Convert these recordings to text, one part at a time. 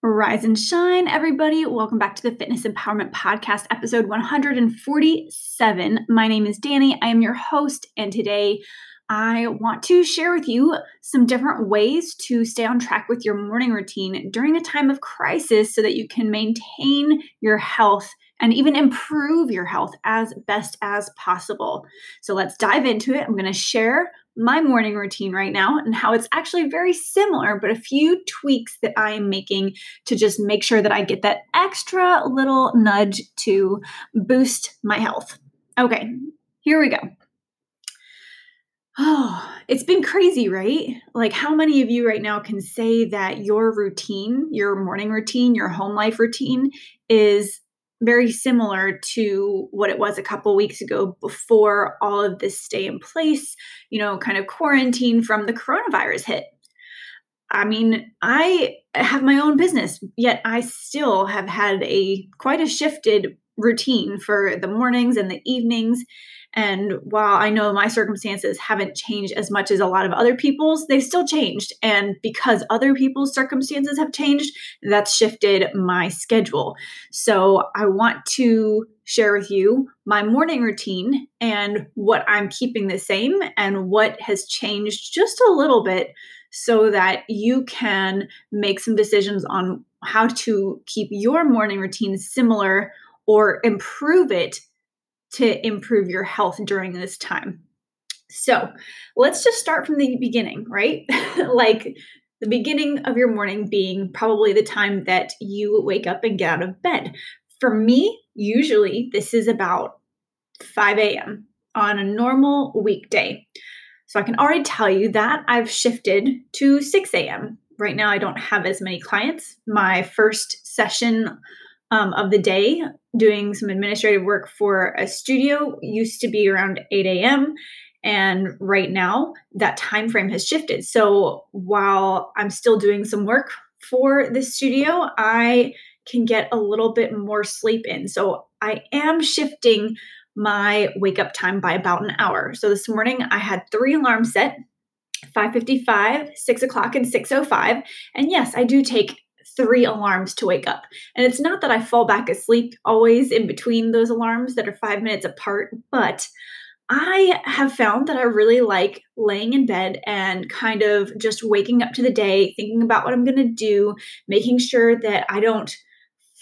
Rise and shine, everybody. Welcome back to the Fitness Empowerment Podcast, episode 147. My name is Danny. I am your host, and today I want to share with you some different ways to stay on track with your morning routine during a time of crisis so that you can maintain your health and even improve your health as best as possible. So let's dive into it. I'm going to share my morning routine right now and how it's actually very similar, but a few tweaks that I am making to just make sure that I get that extra little nudge to boost my health. Okay, here we go. Oh, it's been crazy, right? Like, how many of you right now can say that your routine, your morning routine, your home life routine is very similar to what it was a couple weeks ago before all of this stay in place, you know, kind of quarantine from the coronavirus hit. I mean, I have my own business, yet I still have had a quite a shifted routine for the mornings and the evenings and while I know my circumstances haven't changed as much as a lot of other people's, they've still changed. And because other people's circumstances have changed, that's shifted my schedule. So I want to share with you my morning routine and what I'm keeping the same and what has changed just a little bit so that you can make some decisions on how to keep your morning routine similar or improve it to improve your health during this time. So let's just start from the beginning, right? like the beginning of your morning being probably the time that you wake up and get out of bed. For me, usually this is about 5 a.m. on a normal weekday. So I can already tell you that I've shifted to 6 a.m. Right now, I don't have as many clients. My first session um, of the day doing some administrative work for a studio used to be around 8 a.m and right now that time frame has shifted. So while i'm still doing some work for the studio i can get a little bit more sleep in. So i am shifting my wake up time by about an hour. So this morning i had three alarms set 5.55 6 o'clock and 6.05 and yes i do take three alarms to wake up. And it's not that I fall back asleep always in between those alarms that are five minutes apart, but I have found that I really like laying in bed and kind of just waking up to the day, thinking about what I'm going to do, making sure that I don't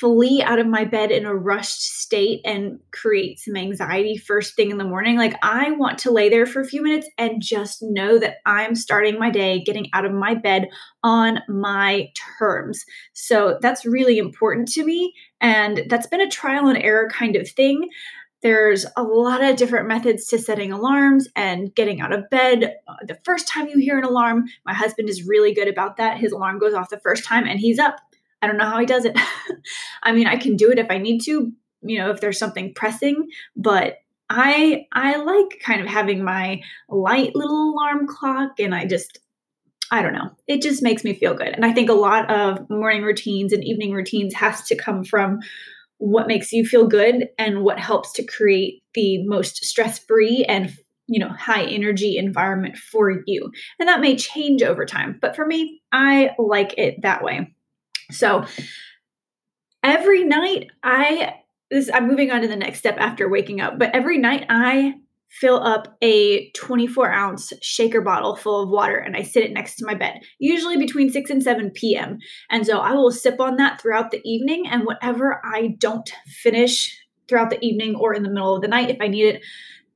flee out of my bed in a rushed state and create some anxiety first thing in the morning. Like, I want to lay there for a few minutes and just know that I'm starting my day getting out of my bed on my terms. So, that's really important to me. And that's been a trial and error kind of thing. There's a lot of different methods to setting alarms and getting out of bed. The first time you hear an alarm, my husband is really good about that. His alarm goes off the first time and he's up I don't know how he does it. I mean, I can do it if I need to, you know, if there's something pressing, but I I like kind of having my light little alarm clock and I just I don't know. It just makes me feel good. And I think a lot of morning routines and evening routines has to come from what makes you feel good and what helps to create the most stress-free and you know high energy environment for you and that may change over time but for me i like it that way so every night I this I'm moving on to the next step after waking up, but every night I fill up a 24 ounce shaker bottle full of water and I sit it next to my bed, usually between 6 and 7 p.m. And so I will sip on that throughout the evening. And whatever I don't finish throughout the evening or in the middle of the night, if I need it,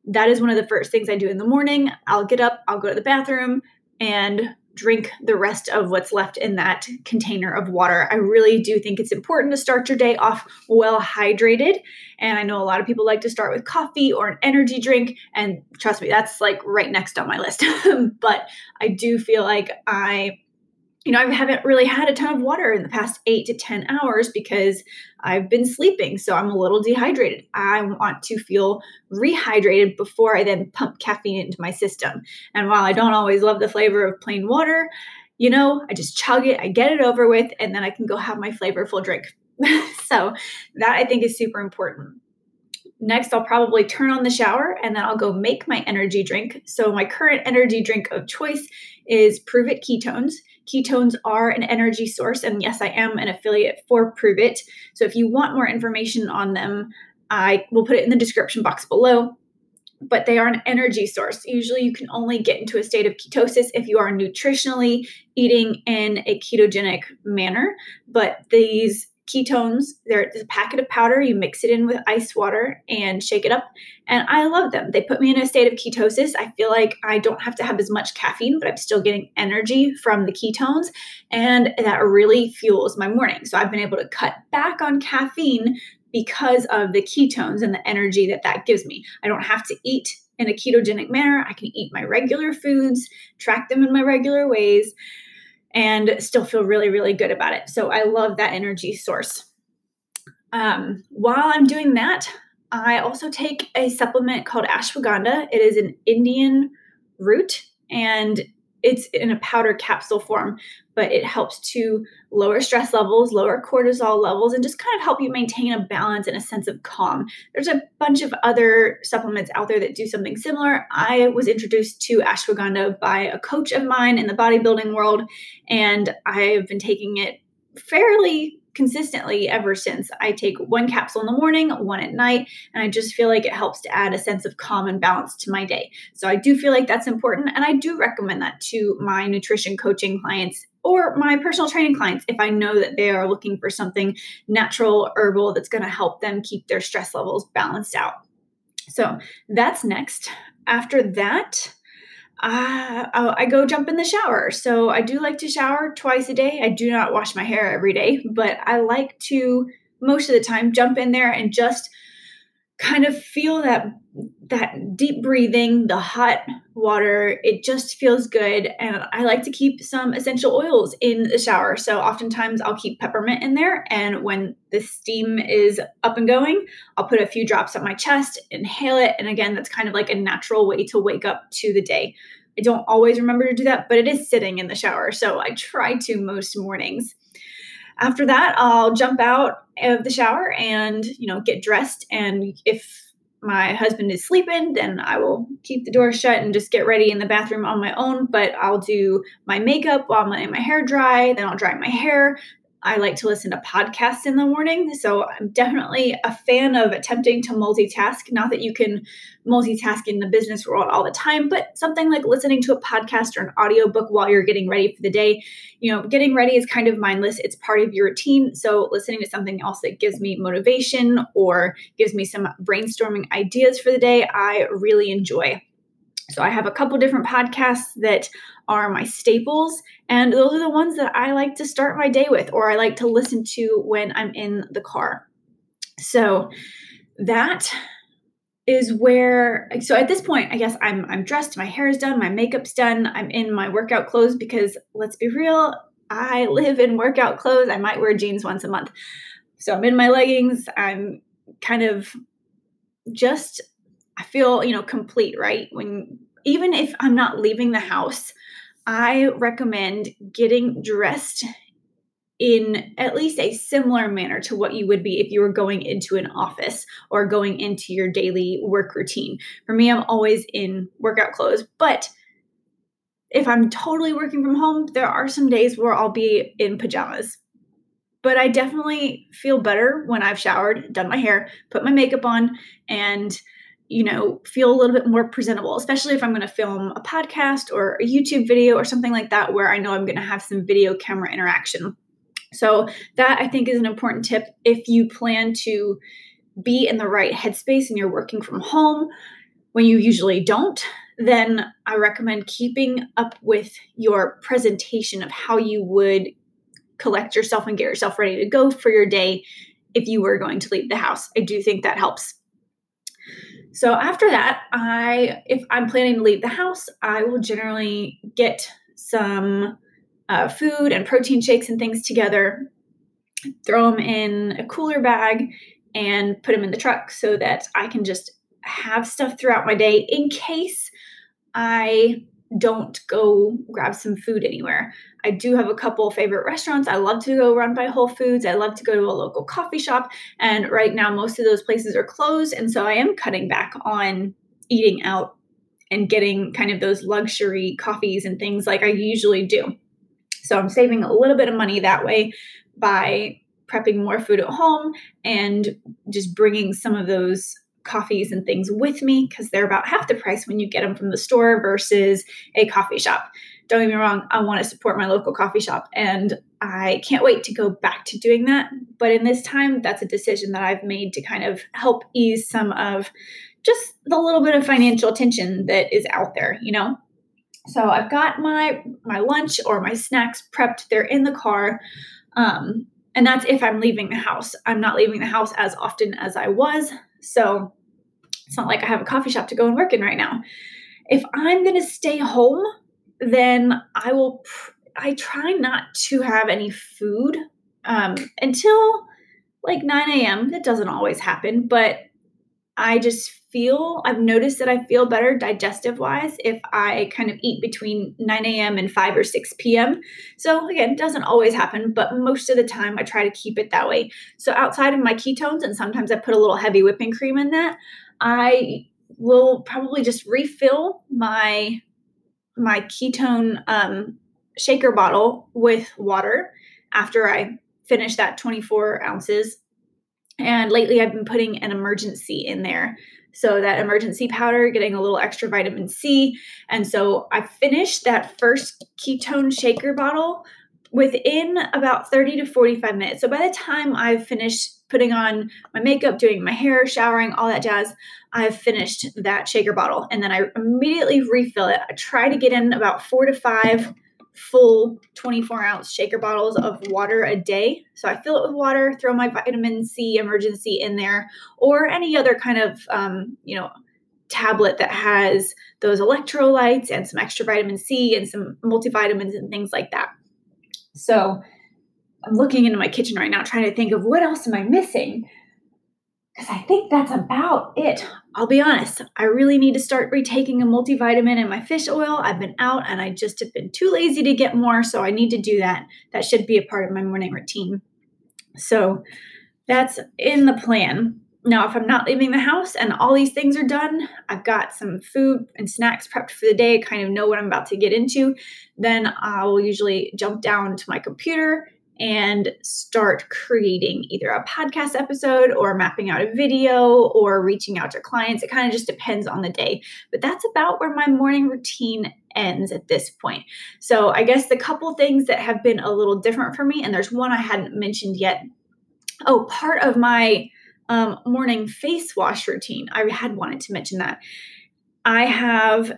that is one of the first things I do in the morning. I'll get up, I'll go to the bathroom, and drink the rest of what's left in that container of water. I really do think it's important to start your day off well hydrated. And I know a lot of people like to start with coffee or an energy drink. And trust me, that's like right next on my list. but I do feel like I you know, I haven't really had a ton of water in the past eight to 10 hours because I've been sleeping. So I'm a little dehydrated. I want to feel rehydrated before I then pump caffeine into my system. And while I don't always love the flavor of plain water, you know, I just chug it, I get it over with, and then I can go have my flavorful drink. so that I think is super important. next, I'll probably turn on the shower and then I'll go make my energy drink. So, my current energy drink of choice is Pruvit Ketones. Ketones are an energy source, and yes, I am an affiliate for Pruvit. So, if you want more information on them, I will put it in the description box below. But they are an energy source. Usually, you can only get into a state of ketosis if you are nutritionally eating in a ketogenic manner. But these ketones. They're a packet of powder. You mix it in with ice water and shake it up. And I love them. They put me in a state of ketosis. I feel like I don't have to have as much caffeine, but I'm still getting energy from the ketones. And that really fuels my morning. So I've been able to cut back on caffeine because of the ketones and the energy that that gives me. I don't have to eat in a ketogenic manner. I can eat my regular foods, track them in my regular ways and still feel really, really good about it. So I love that energy source. Um, while I'm doing that, I also take a supplement called ashwagandha. It is an Indian root and it's in a powder capsule form, but it helps to lower stress levels, lower cortisol levels, and just kind of help you maintain a balance and a sense of calm. There's a bunch of other supplements out there that do something similar. I was introduced to ashwagandha by a coach of mine in the bodybuilding world, and I've been taking it fairly consistently ever since. I take one capsule in the morning, one at night, and I just feel like it helps to add a sense of calm and balance to my day. So I do feel like that's important, and I do recommend that to my nutrition coaching clients or my personal training clients if I know that they are looking for something natural, herbal that's going to help them keep their stress levels balanced out. So that's next. After that, uh, I go jump in the shower. So I do like to shower twice a day. I do not wash my hair every day, but I like to most of the time jump in there and just kind of feel that that deep breathing, the hot water. It just feels good, and I like to keep some essential oils in the shower. So oftentimes I'll keep peppermint in there, and when the steam is up and going, I'll put a few drops on my chest, inhale it, and again, that's kind of like a natural way to wake up to the day. I don't always remember to do that, but it is sitting in the shower, so I try to most mornings after that, I'll jump out of the shower and, you know, get dressed. And if my husband is sleeping, then I will keep the door shut and just get ready in the bathroom on my own. But I'll do my makeup while I'm letting my hair dry. Then I'll dry my hair. I like to listen to podcasts in the morning. So I'm definitely a fan of attempting to multitask. Not that you can multitask in the business world all the time, but something like listening to a podcast or an audiobook while you're getting ready for the day. You know, getting ready is kind of mindless, it's part of your routine. So listening to something else that gives me motivation or gives me some brainstorming ideas for the day, I really enjoy. So I have a couple different podcasts that are my staples, and those are the ones that I like to start my day with or I like to listen to when I'm in the car. So that is where so at this point I guess I'm I'm dressed, my hair is done, my makeup's done, I'm in my workout clothes because let's be real, I live in workout clothes. I might wear jeans once a month. So I'm in my leggings, I'm kind of just I feel, you know, complete, right? When even if I'm not leaving the house, I recommend getting dressed in at least a similar manner to what you would be if you were going into an office or going into your daily work routine. For me, I'm always in workout clothes, but if I'm totally working from home, there are some days where I'll be in pajamas. But I definitely feel better when I've showered, done my hair, put my makeup on, and you know, feel a little bit more presentable, especially if I'm going to film a podcast or a YouTube video or something like that where I know I'm going to have some video camera interaction. So, that I think is an important tip if you plan to be in the right headspace and you're working from home when you usually don't, then I recommend keeping up with your presentation of how you would collect yourself and get yourself ready to go for your day if you were going to leave the house. I do think that helps. So after that, I if I'm planning to leave the house, I will generally get some uh, food and protein shakes and things together, throw them in a cooler bag, and put them in the truck so that I can just have stuff throughout my day in case I don't go grab some food anywhere. I do have a couple favorite restaurants. I love to go run by Whole Foods. I love to go to a local coffee shop. And right now, most of those places are closed. And so I am cutting back on eating out and getting kind of those luxury coffees and things like I usually do. So I'm saving a little bit of money that way by prepping more food at home and just bringing some of those coffees and things with me because they're about half the price when you get them from the store versus a coffee shop. Don't get me wrong, I want to support my local coffee shop and I can't wait to go back to doing that. But in this time, that's a decision that I've made to kind of help ease some of just the little bit of financial tension that is out there, you know? So I've got my my lunch or my snacks prepped. They're in the car. Um, and that's if I'm leaving the house. I'm not leaving the house as often as I was. So it's not like I have a coffee shop to go and work in right now. If I'm going to stay home, then I will, I try not to have any food um, until like 9 a.m. That doesn't always happen, but I just feel, I've noticed that I feel better digestive wise if I kind of eat between 9 a.m. and 5 or 6 p.m. So, again, it doesn't always happen, but most of the time I try to keep it that way. So, outside of my ketones, and sometimes I put a little heavy whipping cream in that, I will probably just refill my my ketone um, shaker bottle with water after I finish that 24 ounces and lately, I've been putting an Emergen-C in there. So, that Emergen-C powder, getting a little extra vitamin C. And so, I finished that first ketone shaker bottle within about 30 to 45 minutes. So, by the time I've finished putting on my makeup, doing my hair, showering, all that jazz, I've finished that shaker bottle. And then I immediately refill it. I try to get in about four to five full 24 ounce shaker bottles of water a day. So I fill it with water, throw my vitamin C Emergen-C in there, or any other kind of, um, you know, tablet that has those electrolytes and some extra vitamin C and some multivitamins and things like that. So I'm looking into my kitchen right now, trying to think of what else am I missing because I think that's about it. I'll be honest, I really need to start retaking a multivitamin and my fish oil. I've been out and I just have been too lazy to get more, so I need to do that. That should be a part of my morning routine. So that's in the plan. Now, if I'm not leaving the house and all these things are done, I've got some food and snacks prepped for the day, kind of know what I'm about to get into, then I will usually jump down to my computer and start creating either a podcast episode or mapping out a video or reaching out to clients. It kind of just depends on the day. But that's about where my morning routine ends at this point. So I guess the couple things that have been a little different for me, and there's one I hadn't mentioned yet. Oh, part of my um, morning face wash routine, I had wanted to mention that. I have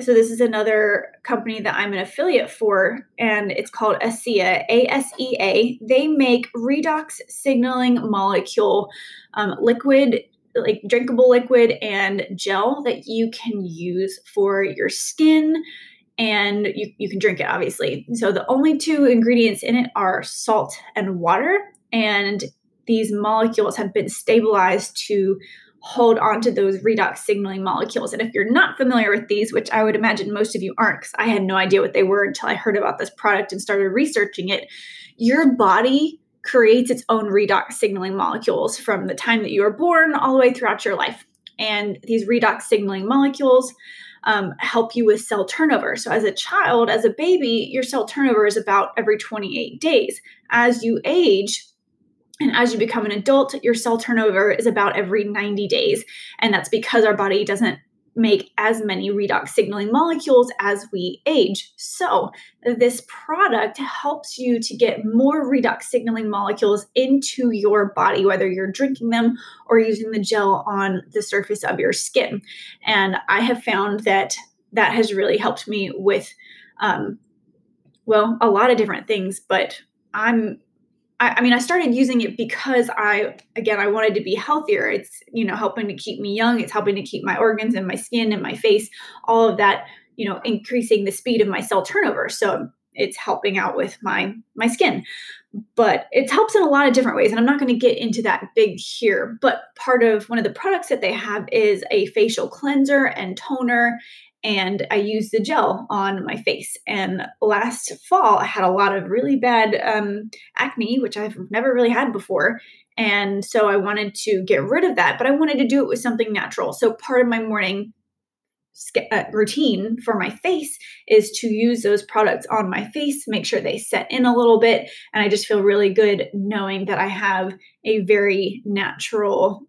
so this is another company that I'm an affiliate for, and it's called ASEA, A-S-E-A. They make redox signaling molecule um, liquid, like drinkable liquid and gel that you can use for your skin, and you, you can drink it, obviously. So the only two ingredients in it are salt and water, and these molecules have been stabilized to hold on to those redox signaling molecules. And if you're not familiar with these, which I would imagine most of you aren't, because I had no idea what they were until I heard about this product and started researching it, your body creates its own redox signaling molecules from the time that you are born all the way throughout your life. And these redox signaling molecules um, help you with cell turnover. So, as a child, as a baby, your cell turnover is about every 28 days. As you age, and as you become an adult, your cell turnover is about every 90 days. And that's because our body doesn't make as many redox signaling molecules as we age. So, this product helps you to get more redox signaling molecules into your body, whether you're drinking them or using the gel on the surface of your skin. And I have found that that has really helped me with, um, well, a lot of different things, but I'm I, I mean, I started using it because I, again, I wanted to be healthier. It's, you know, helping to keep me young. It's helping to keep my organs and my skin and my face, all of that, you know, increasing the speed of my cell turnover. So it's helping out with my my skin but it helps in a lot of different ways and i'm not going to get into that big here but part of one of the products that they have is a facial cleanser and toner and I use the gel on my face. And last fall, I had a lot of really bad um, acne, which I've never really had before. And so I wanted to get rid of that, but I wanted to do it with something natural. So part of my morning uh, routine for my face is to use those products on my face, make sure they set in a little bit. And I just feel really good knowing that I have a very natural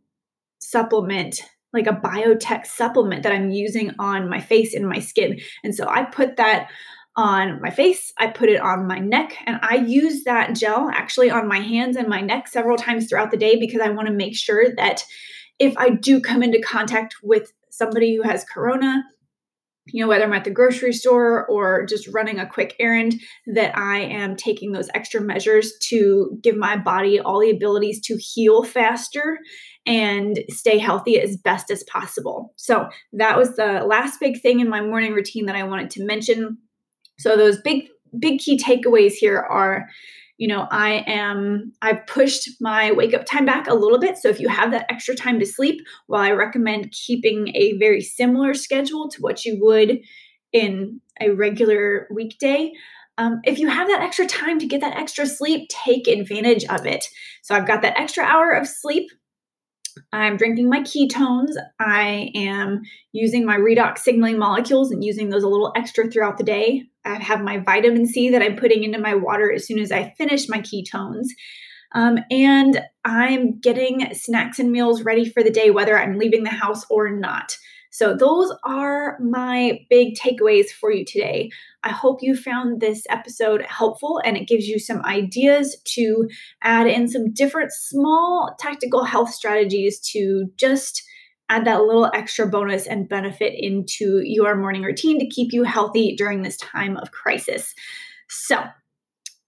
supplement like a biotech supplement that I'm using on my face and my skin. And so I put that on my face, I put it on my neck, and I use that gel actually on my hands and my neck several times throughout the day because I want to make sure that if I do come into contact with somebody who has corona, you know, whether I'm at the grocery store or just running a quick errand, that I am taking those extra measures to give my body all the abilities to heal faster and stay healthy as best as possible. So, that was the last big thing in my morning routine that I wanted to mention. So, those big, big key takeaways here are you know, I am, I've pushed my wake up time back a little bit. So if you have that extra time to sleep, while I recommend keeping a very similar schedule to what you would in a regular weekday, um, if you have that extra time to get that extra sleep, take advantage of it. So I've got that extra hour of sleep I'm drinking my ketones. I am using my redox signaling molecules and using those a little extra throughout the day. I have my vitamin C that I'm putting into my water as soon as I finish my ketones. Um, and I'm getting snacks and meals ready for the day, whether I'm leaving the house or not. So, those are my big takeaways for you today. I hope you found this episode helpful and it gives you some ideas to add in some different small tactical health strategies to just add that little extra bonus and benefit into your morning routine to keep you healthy during this time of crisis. So,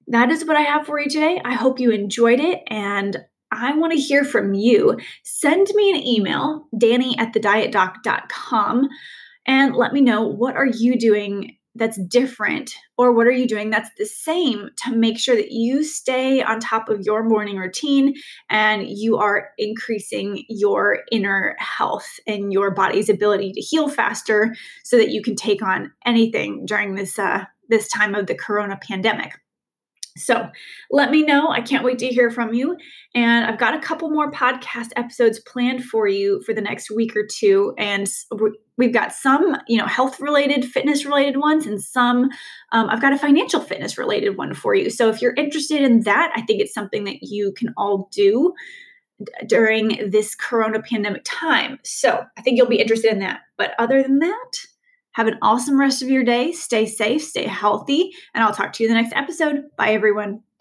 that is what I have for you today. I hope you enjoyed it and I want to hear from you. Send me an email, danny at thedietdoc.com, and let me know what are you doing that's different? Or what are you doing that's the same to make sure that you stay on top of your morning routine and you are increasing your inner health and your body's ability to heal faster so that you can take on anything during this uh, this time of the corona pandemic so let me know. I can't wait to hear from you. And I've got a couple more podcast episodes planned for you for the next week or two. And we've got some, you know, health related, fitness related ones, and some, um, I've got a financial fitness related one for you. So if you're interested in that, I think it's something that you can all do during this corona pandemic time. So I think you'll be interested in that. But other than that, have an awesome rest of your day. Stay safe, stay healthy, and I'll talk to you in the next episode. Bye, everyone.